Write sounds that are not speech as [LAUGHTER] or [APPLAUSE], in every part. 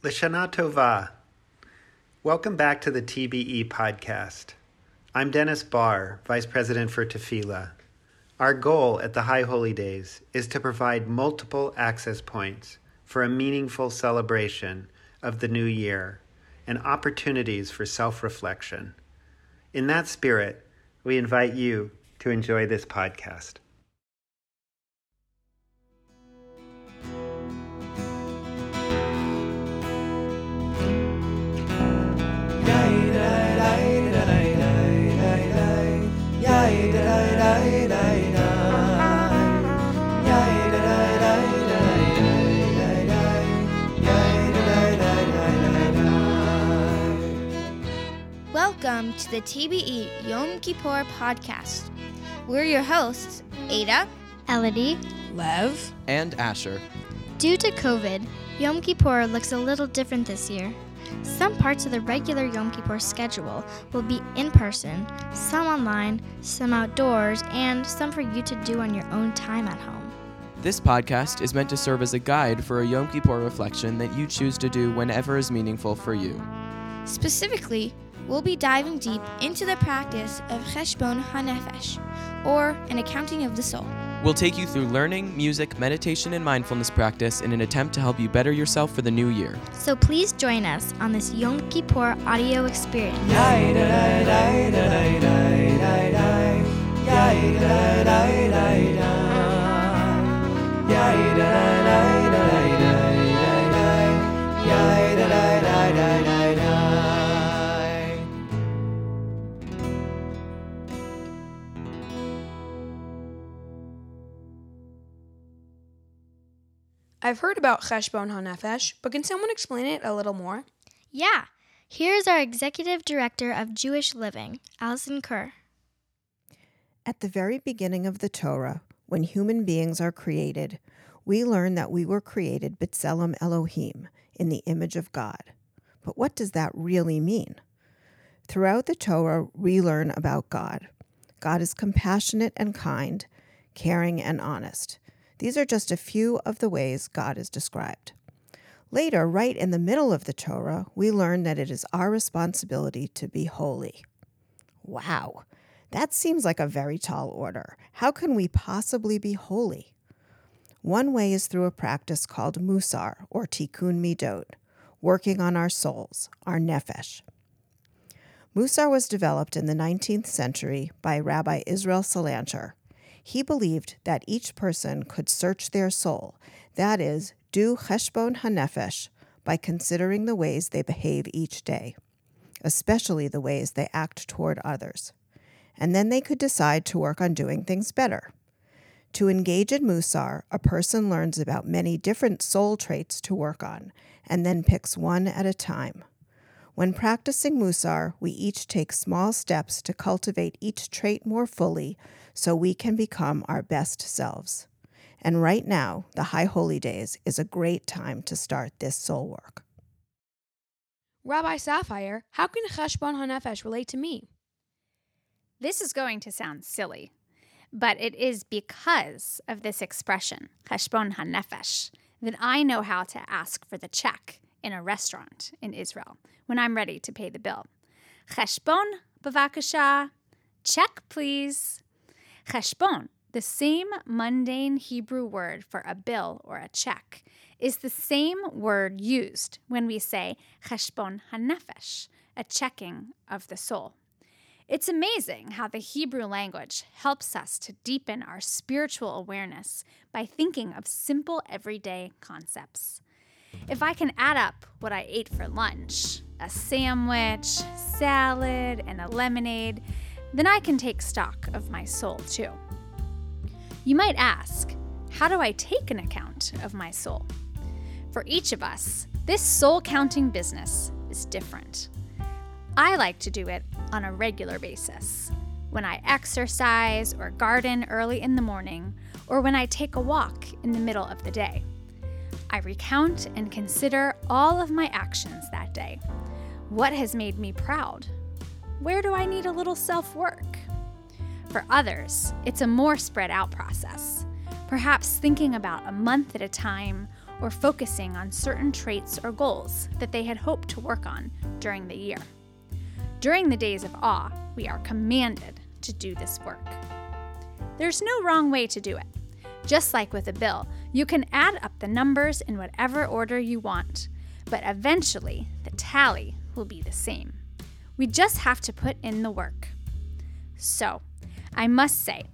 Lashana Tova. Welcome back to the TBE podcast. I'm Dennis Barr, Vice President for Tefillah. Our goal at the High Holy Days is to provide multiple access points for a meaningful celebration of the new year and opportunities for self reflection. In that spirit, we invite you to enjoy this podcast. Welcome to the TBE Yom Kippur podcast. We're your hosts, Ada, Elodie. Lev. and Asher. Due to COVID, Yom Kippur looks a little different this year. Some parts of the regular Yom Kippur schedule will be in person, some online, some outdoors, and some for you to do on your own time at home. This podcast is meant to serve as a guide for a Yom Kippur reflection that you choose to do whenever is meaningful for you. Specifically, we'll be diving deep into the practice of Cheshbon HaNefesh, or an accounting of the soul. We'll take you through learning, music, meditation, and mindfulness practice in an attempt to help you better yourself for the new year. So please join us on this Yom Kippur audio experience. I've heard about Cheshbon HaNefesh, but can someone explain it a little more? Yeah, here's our Executive Director of Jewish Living, Alison Kerr. At the very beginning of the Torah, when human beings are created, we learn that we were created B'Tselem Elohim, in the image of God. But what does that really mean? Throughout the Torah, we learn about God. God is compassionate and kind, caring and honest. These are just a few of the ways God is described. Later, right in the middle of the Torah, we learn that it is our responsibility to be holy. Wow, that seems like a very tall order. How can we possibly be holy? One way is through a practice called musar, or tikkun midot, working on our souls, our nefesh. Musar was developed in the 19th century by Rabbi Israel Salanter. He believed that each person could search their soul, that is, do cheshbon hanefesh, by considering the ways they behave each day, especially the ways they act toward others. And then they could decide to work on doing things better. To engage in Musar, a person learns about many different soul traits to work on, and then picks one at a time. When practicing Musar, we each take small steps to cultivate each trait more fully so we can become our best selves. And right now, the High Holy Days is a great time to start this soul work. Rabbi Sapphire, how can Cheshbon HaNefesh relate to me? This is going to sound silly, but it is because of this expression, cheshbon hanefesh, that I know how to ask for the check in a restaurant in Israel when I'm ready to pay the bill. Cheshbon bavakasha, check please. Cheshbon, the same mundane Hebrew word for a bill or a check, is the same word used when we say cheshbon hanefesh, a checking of the soul. It's amazing how the Hebrew language helps us to deepen our spiritual awareness by thinking of simple everyday concepts. If I can add up what I ate for lunch a sandwich, salad, and a lemonade then I can take stock of my soul too. You might ask, how do I take an account of my soul? For each of us, this soul counting business is different. I like to do it on a regular basis. When I exercise or garden early in the morning, or when I take a walk in the middle of the day. I recount and consider all of my actions that day. What has made me proud? Where do I need a little self work? For others, it's a more spread out process, perhaps thinking about a month at a time or focusing on certain traits or goals that they had hoped to work on during the year. During the days of awe, we are commanded to do this work. There's no wrong way to do it. Just like with a bill, you can add up the numbers in whatever order you want, but eventually the tally will be the same. We just have to put in the work. So, I must say,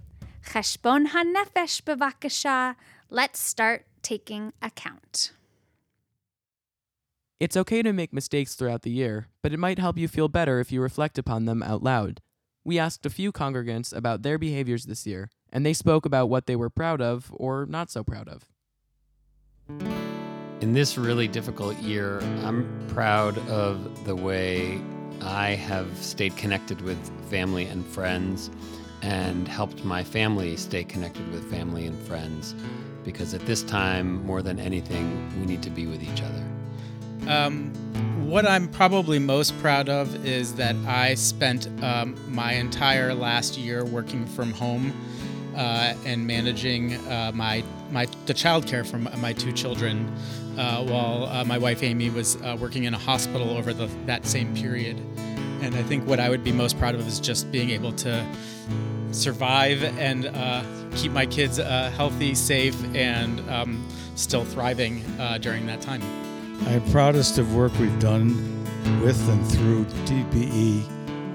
cheshbon hanefesh bevakasha, let's start taking account. It's okay to make mistakes throughout the year, but it might help you feel better if you reflect upon them out loud. We asked a few congregants about their behaviors this year, and they spoke about what they were proud of or not so proud of. In this really difficult year, I'm proud of the way I have stayed connected with family and friends and helped my family stay connected with family and friends because at this time, more than anything, we need to be with each other. Um, what I'm probably most proud of is that I spent um, my entire last year working from home uh, and managing uh, my my the childcare for my two children, uh, while uh, my wife Amy was uh, working in a hospital over the, that same period. And I think what I would be most proud of is just being able to survive and uh, keep my kids healthy, safe, and um, still thriving during that time. I'm proudest of work we've done with and through TBE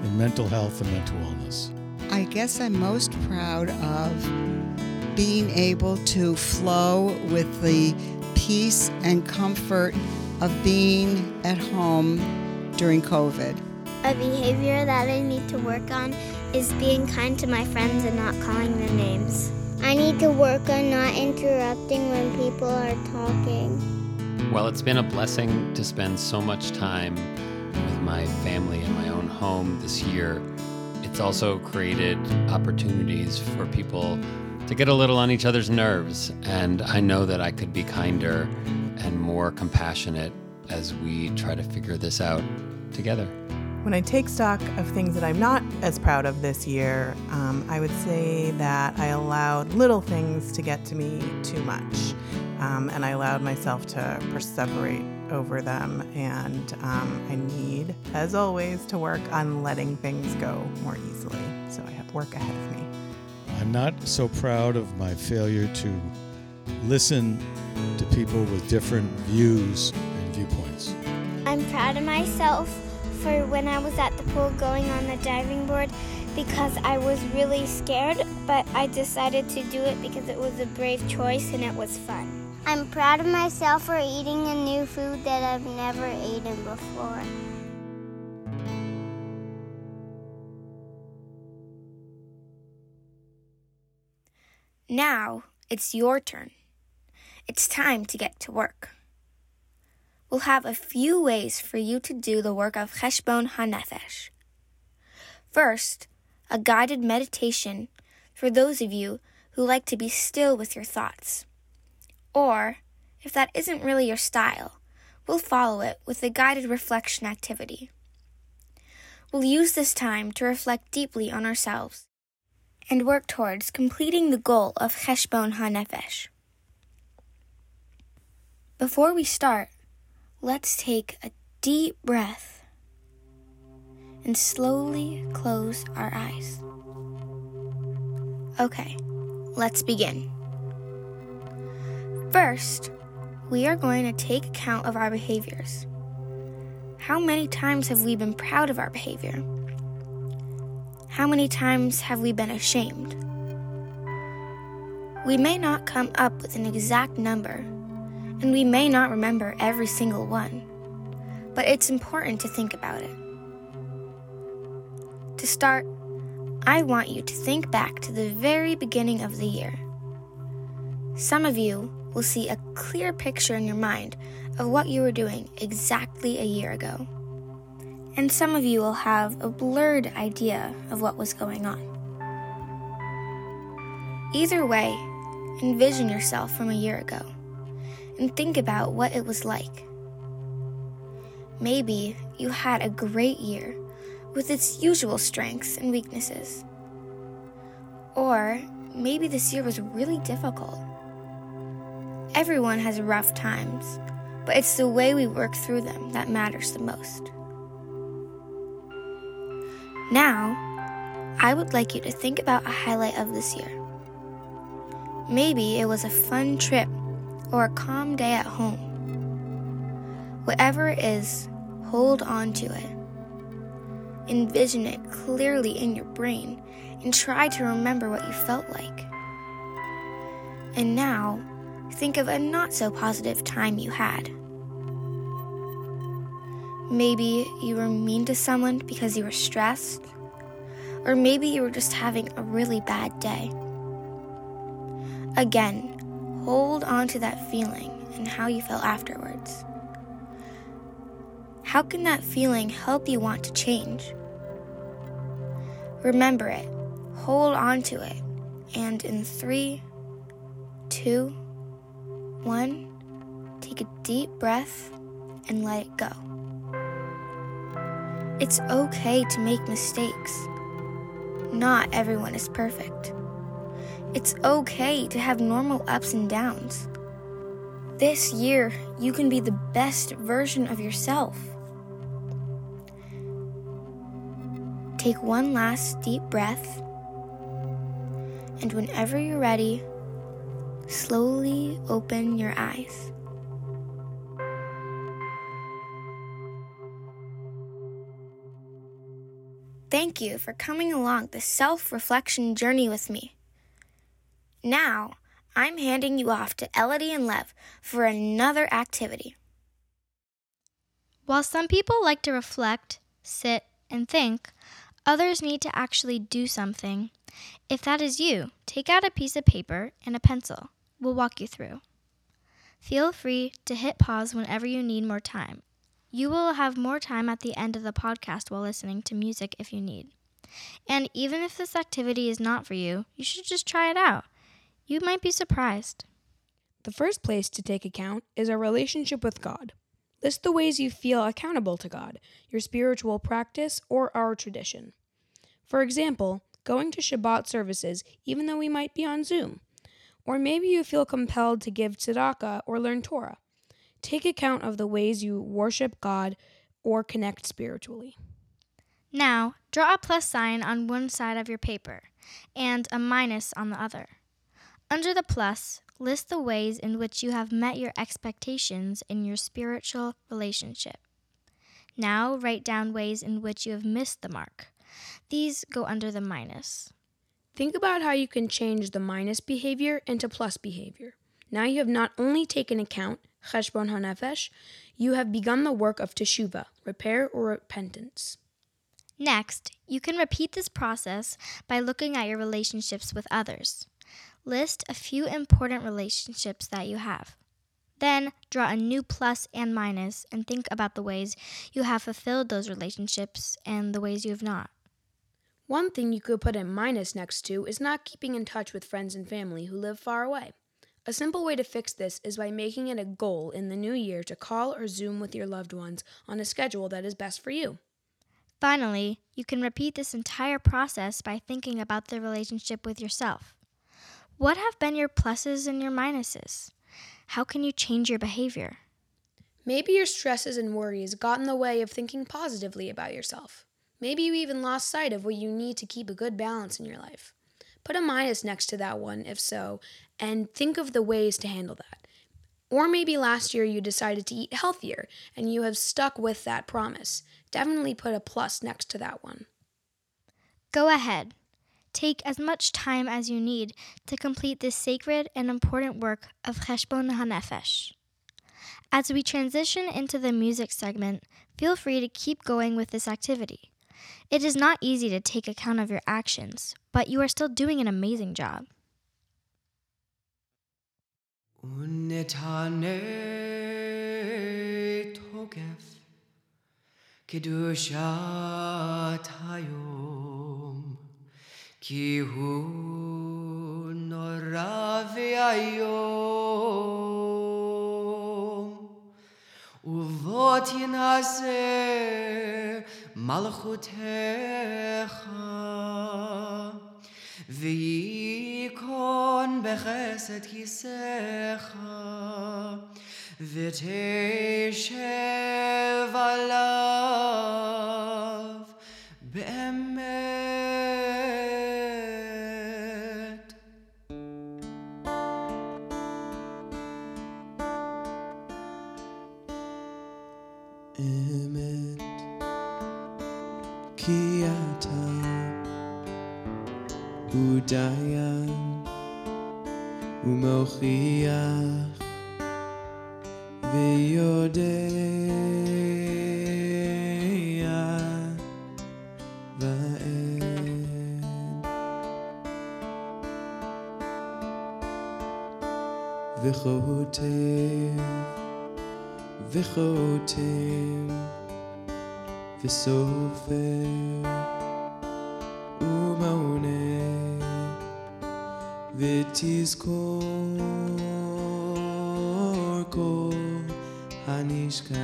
in mental health and mental wellness. I guess I'm most proud of being able to flow with the peace and comfort of being at home during COVID. A behavior that I need to work on is being kind to my friends and not calling them names. I need to work on not interrupting when people are talking. Well, it's been a blessing to spend so much time with my family in my own home this year. It's also created opportunities for people to get a little on each other's nerves, and I know that I could be kinder and more compassionate as we try to figure this out together. When I take stock of things that I'm not as proud of this year, um, I would say that I allowed little things to get to me too much. Um, and I allowed myself to perseverate over them. And um, I need, as always, to work on letting things go more easily. So I have work ahead of me. I'm not so proud of my failure to listen to people with different views and viewpoints. I'm proud of myself for when I was at the pool going on the diving board because I was really scared, but I decided to do it because it was a brave choice and it was fun. I'm proud of myself for eating a new food that I've never eaten before. Now it's your turn. It's time to get to work. We'll have a few ways for you to do the work of Cheshbon HaNefesh. First, a guided meditation for those of you who like to be still with your thoughts. Or, if that isn't really your style, we'll follow it with a guided reflection activity. We'll use this time to reflect deeply on ourselves and work towards completing the goal of Cheshbon HaNefesh. Before we start, let's take a deep breath and slowly close our eyes. Okay, let's begin. First, we are going to take account of our behaviors. How many times have we been proud of our behavior? How many times have we been ashamed? We may not come up with an exact number, and we may not remember every single one, but it's important to think about it. To start, I want you to think back to the very beginning of the year. Some of you will see a clear picture in your mind of what you were doing exactly a year ago. And some of you will have a blurred idea of what was going on. Either way, envision yourself from a year ago and think about what it was like. Maybe you had a great year with its usual strengths and weaknesses. Or maybe this year was really difficult Everyone has rough times, but it's the way we work through them that matters the most. Now, I would like you to think about a highlight of this year. Maybe it was a fun trip or a calm day at home. Whatever it is, hold on to it. Envision it clearly in your brain and try to remember what you felt like. And now, think of a not so positive time you had. Maybe you were mean to someone because you were stressed, or maybe you were just having a really bad day. Again, hold on to that feeling and how you felt afterwards. How can that feeling help you want to change? Remember it, hold on to it, and in three, two, one, take a deep breath and let it go. It's okay to make mistakes. Not everyone is perfect. It's okay to have normal ups and downs. This year, you can be the best version of yourself. Take one last deep breath, and whenever you're ready, slowly open your eyes. Thank you for coming along the self reflection journey with me. Now, I'm handing you off to Elodie and Lev for another activity. While some people like to reflect, sit, and think, others need to actually do something. If that is you, take out a piece of paper and a pencil. We'll walk you through. Feel free to hit pause whenever you need more time. You will have more time at the end of the podcast while listening to music if you need. And even if this activity is not for you, you should just try it out. You might be surprised. The first place to take account is our relationship with God. List the ways you feel accountable to God, your spiritual practice, or our tradition. For example, going to Shabbat services even though we might be on Zoom. Or maybe you feel compelled to give tzedakah or learn Torah. Take account of the ways you worship God or connect spiritually. Now, draw a plus sign on one side of your paper and a minus on the other. Under the plus, list the ways in which you have met your expectations in your spiritual relationship. Now, write down ways in which you have missed the mark. These go under the minus. Think about how you can change the minus behavior into plus behavior. Now you have not only taken account, cheshbon hanefesh, you have begun the work of teshuva, repair or repentance. Next, you can repeat this process by looking at your relationships with others. List a few important relationships that you have. Then draw a new plus and minus and think about the ways you have fulfilled those relationships and the ways you have not. One thing you could put a minus next to is not keeping in touch with friends and family who live far away. A simple way to fix this is by making it a goal in the new year to call or Zoom with your loved ones on a schedule that is best for you. Finally, you can repeat this entire process by thinking about the relationship with yourself. What have been your pluses and your minuses? How can you change your behavior? Maybe your stresses and worries got in the way of thinking positively about yourself. Maybe you even lost sight of what you need to keep a good balance in your life. Put a minus next to that one, if so, and think of the ways to handle that. Or maybe last year you decided to eat healthier and you have stuck with that promise. Definitely put a plus next to that one. Go ahead. Take as much time as you need to complete this sacred and important work of Cheshbon HaNefesh. As we transition into the music segment, feel free to keep going with this activity. It is not easy to take account of your actions, but you are still doing an amazing job. קדושת היום, מלכותך ויקון בחסד כיסך ותשב עליו באמת Bhagavata Udaya Umochia Vyode וכותב, וכותב, וסופר. ומעונה ותזכור כל הנשכחות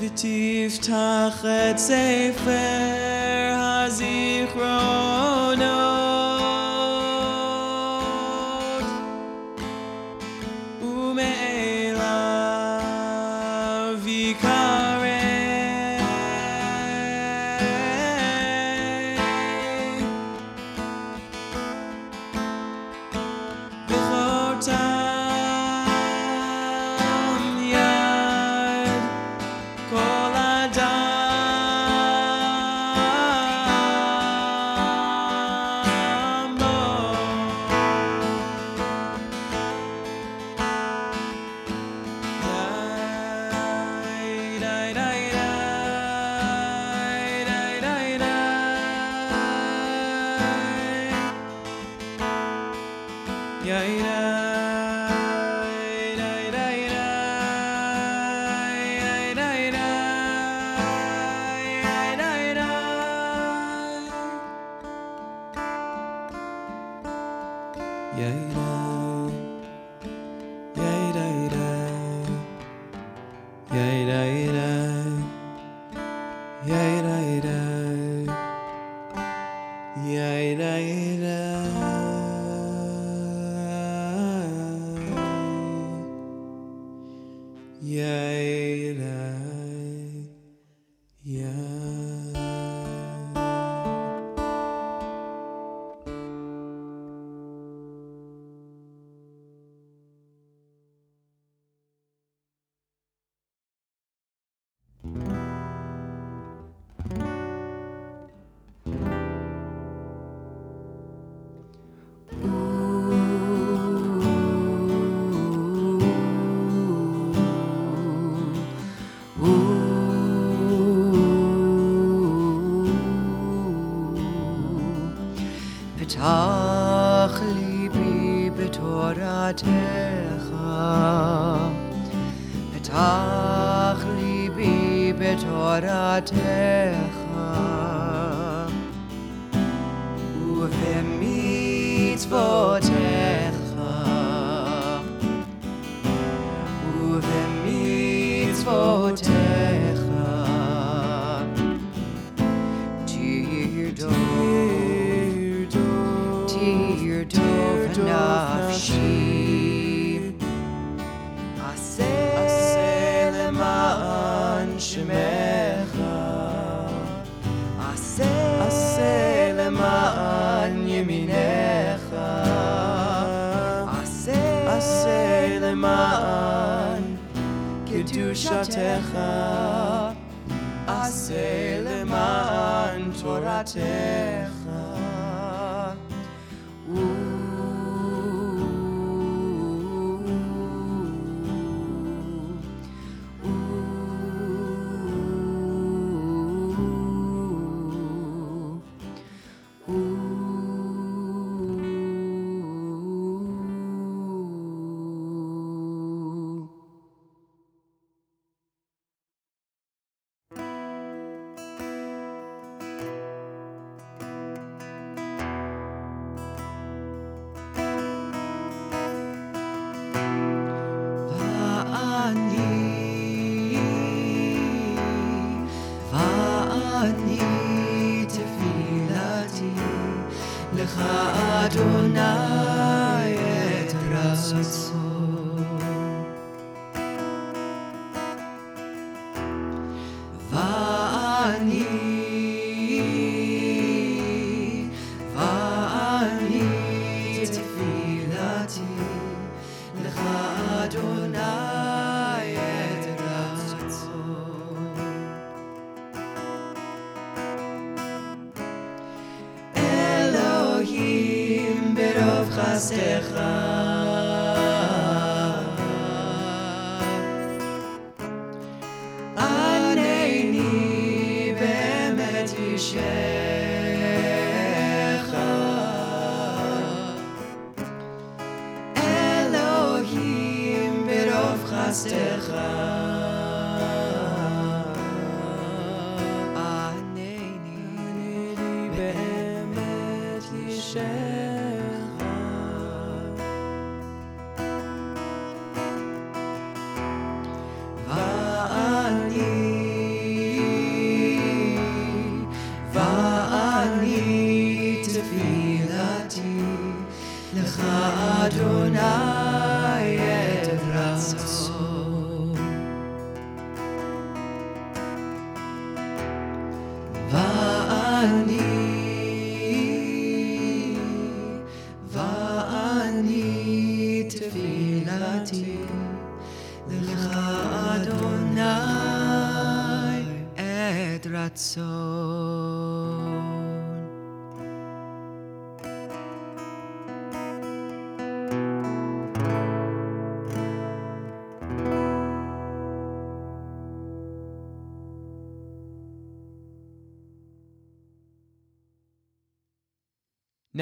ותפתח את ספר يا إله. משפטך ובמצוותך ובמצוותך dear dove dear dove, קדושתך, עשה למען תורתך. חסדך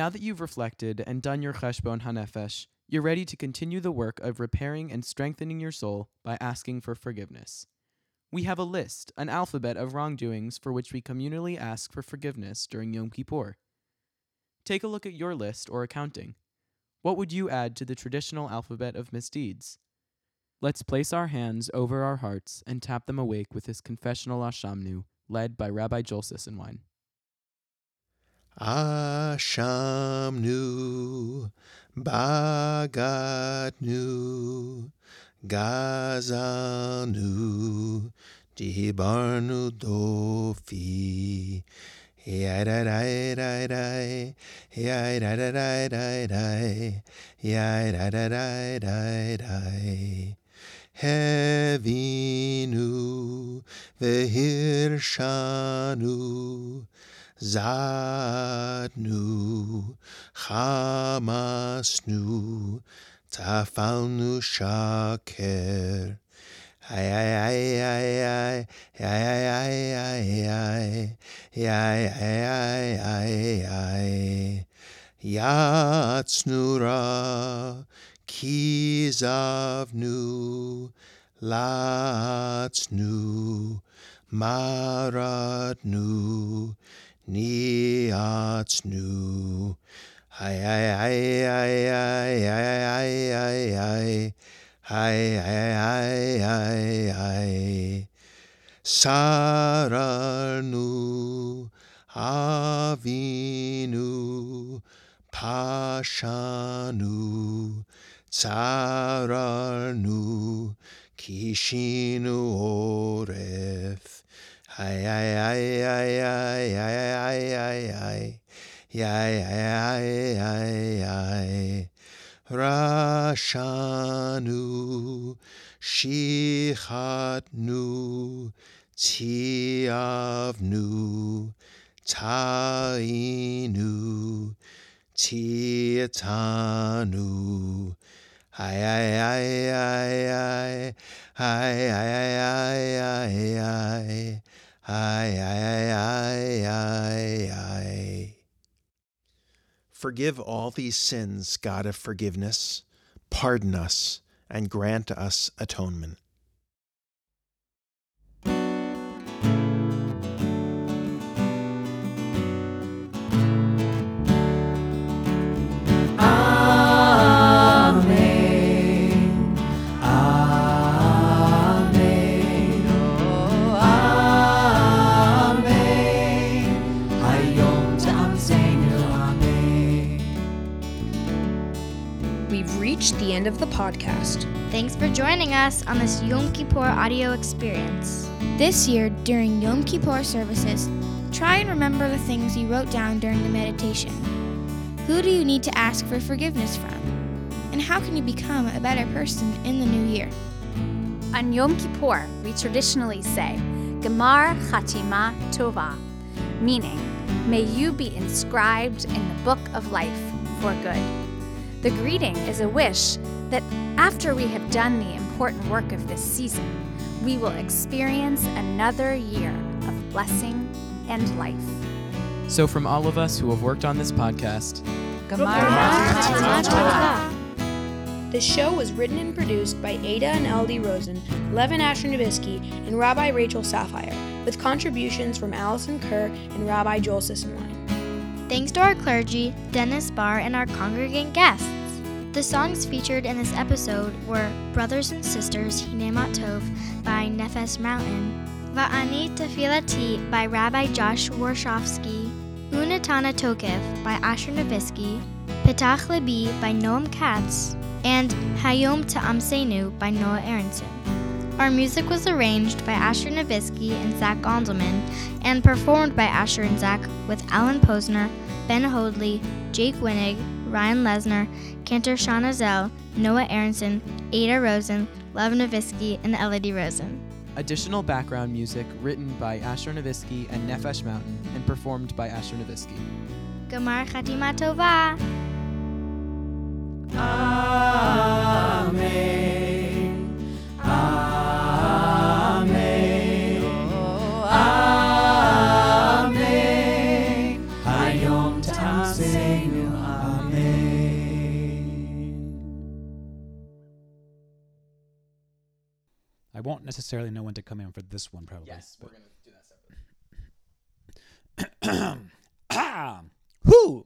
Now that you've reflected and done your cheshbon hanefesh, you're ready to continue the work of repairing and strengthening your soul by asking for forgiveness. We have a list, an alphabet of wrongdoings for which we communally ask for forgiveness during Yom Kippur. Take a look at your list or accounting. What would you add to the traditional alphabet of misdeeds? Let's place our hands over our hearts and tap them awake with this confessional Ashamnu, led by Rabbi Joel Sisenwine. Ashamnu, Bagatnu, Gazalnu, Dibarnu Dofi. Hevinu, Vehirshanu, Zadnu, Hamasnu, Tafalnu Shaker. Ay, ay, ay, ay, ay, ay, ay, ay, ay, ay, ay, ay, ay, Yatsnura, Kizavnu, Latsnu, Maratnu, Niatsnu. Ay, ay, ay, ay, ay, ay, ay, ay, ay, ay, ay, ay. Sararnu, Avinu, Pashanu, Tsararnu, Kishinu Oref. Ay, ay, ay, ay, ay, ay, ay, ay, ay. Ay, ay, ay. Rashanu, Shichatnu, Tiavnu, Tainu, Tietanu. Ay, ay, ay, ay, ay, ay, ay, ay, ay, ay, ay, ay, ay, ay. Forgive all these sins, God of forgiveness. Pardon us and grant us atonement. Podcast. Thanks for joining us on this Yom Kippur audio experience. This year, during Yom Kippur services, try and remember the things you wrote down during the meditation. Who do you need to ask for forgiveness from? And how can you become a better person in the new year? On Yom Kippur, we traditionally say, Gemar Chatima Tova, meaning, may you be inscribed in the book of life for good. The greeting is a wish that after we have done the important work of this season, we will experience another year of blessing and life. So, from all of us who have worked on this podcast, The show was written and produced by Ada and Elodie Rosen, Levin Asher Novisky, and Rabbi Rachel Sapphire, with contributions from Allison Kerr and Rabbi Joel Sisenwine. Thanks to our clergy, Dennis Barr, and our congregant guests. The songs featured in this episode were Brothers and Sisters Hinei Ma Tov by Nefesh Mountain, Va'ani Tefilati by Rabbi Josh Warshawsky, Unetaneh Tokef by Asher Novisky, Petach Libi by Noam Katz, and Hayom Ta'amsenu by Noah Aronson. Our music was arranged by Asher Novisky and Zach Gondelman and performed by Asher and Zach with Alan Posner, Ben Hoadley, Jake Winnig, Ryan Lesnar, Cantor Shanazel, Noah Aronson, Ada Rosen, Lev Novisky, and Elodie Rosen. additional background music written by Asher Novisky and Nefesh Mountain and performed by Asher Novisky. Gemar Chatima Tova! Amen. I won't necessarily know when to come in for this one, probably. Yes, but. we're gonna do that separately. [COUGHS] [COUGHS] ah, who?